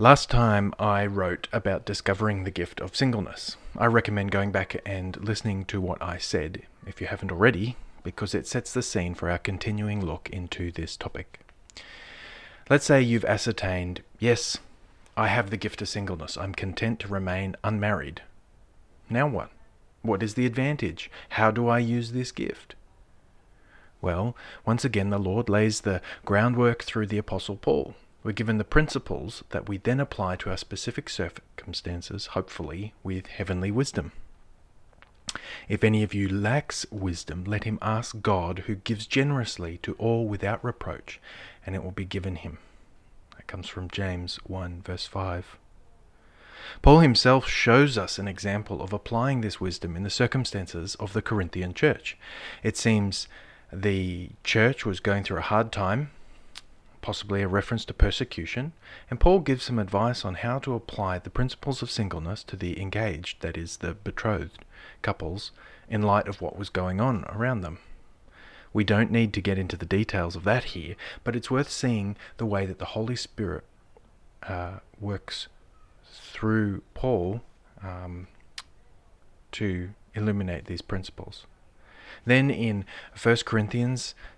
Last time I wrote about discovering the gift of singleness. I recommend going back and listening to what I said, if you haven't already, because it sets the scene for our continuing look into this topic. Let's say you've ascertained, yes, I have the gift of singleness. I'm content to remain unmarried. Now what? What is the advantage? How do I use this gift? Well, once again, the Lord lays the groundwork through the Apostle Paul. We're given the principles that we then apply to our specific circumstances, hopefully with heavenly wisdom. If any of you lacks wisdom, let him ask God, who gives generously to all without reproach, and it will be given him. That comes from James 1, verse 5. Paul himself shows us an example of applying this wisdom in the circumstances of the Corinthian church. It seems the church was going through a hard time possibly a reference to persecution, and Paul gives some advice on how to apply the principles of singleness to the engaged, that is, the betrothed couples, in light of what was going on around them. We don't need to get into the details of that here, but it's worth seeing the way that the Holy Spirit uh, works through Paul um, to illuminate these principles. Then in 1 Corinthians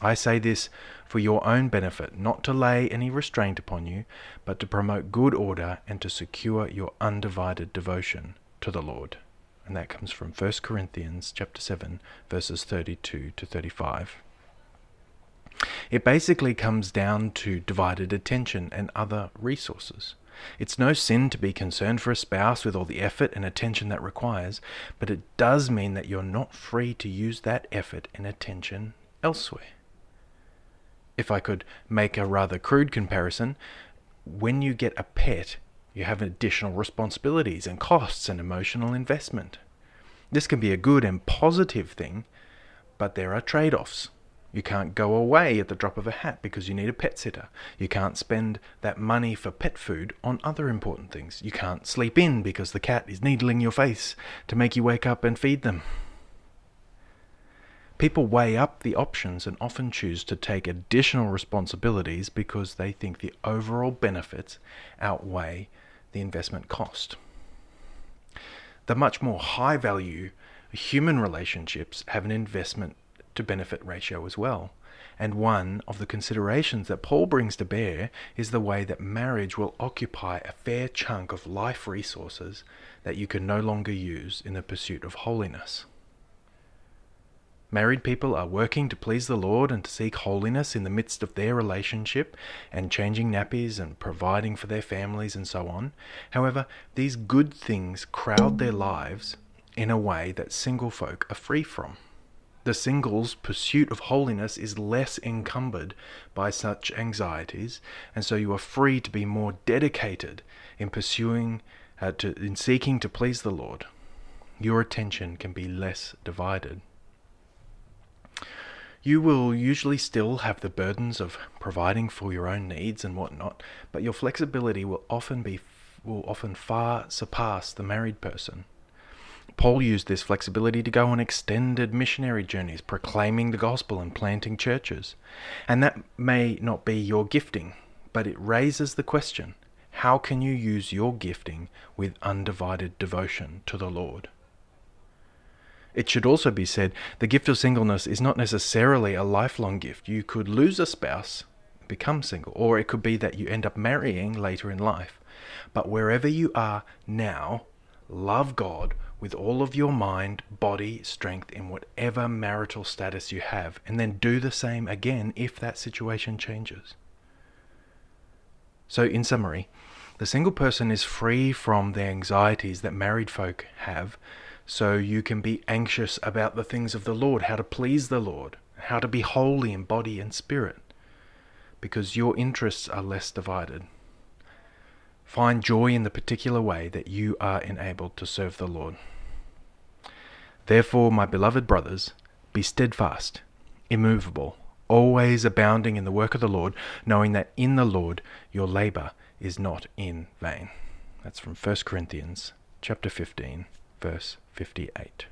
I say this for your own benefit, not to lay any restraint upon you, but to promote good order and to secure your undivided devotion to the Lord. And that comes from 1 Corinthians chapter 7 verses 32 to 35. It basically comes down to divided attention and other resources. It's no sin to be concerned for a spouse with all the effort and attention that requires, but it does mean that you're not free to use that effort and attention elsewhere if I could make a rather crude comparison, when you get a pet, you have additional responsibilities and costs and emotional investment. This can be a good and positive thing, but there are trade offs. You can't go away at the drop of a hat because you need a pet sitter. You can't spend that money for pet food on other important things. You can't sleep in because the cat is needling your face to make you wake up and feed them. People weigh up the options and often choose to take additional responsibilities because they think the overall benefits outweigh the investment cost. The much more high value human relationships have an investment to benefit ratio as well. And one of the considerations that Paul brings to bear is the way that marriage will occupy a fair chunk of life resources that you can no longer use in the pursuit of holiness. Married people are working to please the Lord and to seek holiness in the midst of their relationship and changing nappies and providing for their families and so on. However, these good things crowd their lives in a way that single folk are free from. The single's pursuit of holiness is less encumbered by such anxieties, and so you are free to be more dedicated in pursuing, uh, to, in seeking to please the Lord. Your attention can be less divided. You will usually still have the burdens of providing for your own needs and whatnot, but your flexibility will often be will often far surpass the married person. Paul used this flexibility to go on extended missionary journeys, proclaiming the gospel and planting churches. And that may not be your gifting, but it raises the question how can you use your gifting with undivided devotion to the Lord? It should also be said the gift of singleness is not necessarily a lifelong gift. You could lose a spouse, become single, or it could be that you end up marrying later in life. But wherever you are now, love God with all of your mind, body, strength in whatever marital status you have, and then do the same again if that situation changes. So, in summary, the single person is free from the anxieties that married folk have so you can be anxious about the things of the Lord, how to please the Lord, how to be holy in body and spirit, because your interests are less divided. Find joy in the particular way that you are enabled to serve the Lord. Therefore, my beloved brothers, be steadfast, immovable, always abounding in the work of the Lord, knowing that in the Lord your labor is not in vain. That's from 1 Corinthians chapter 15, verse 58.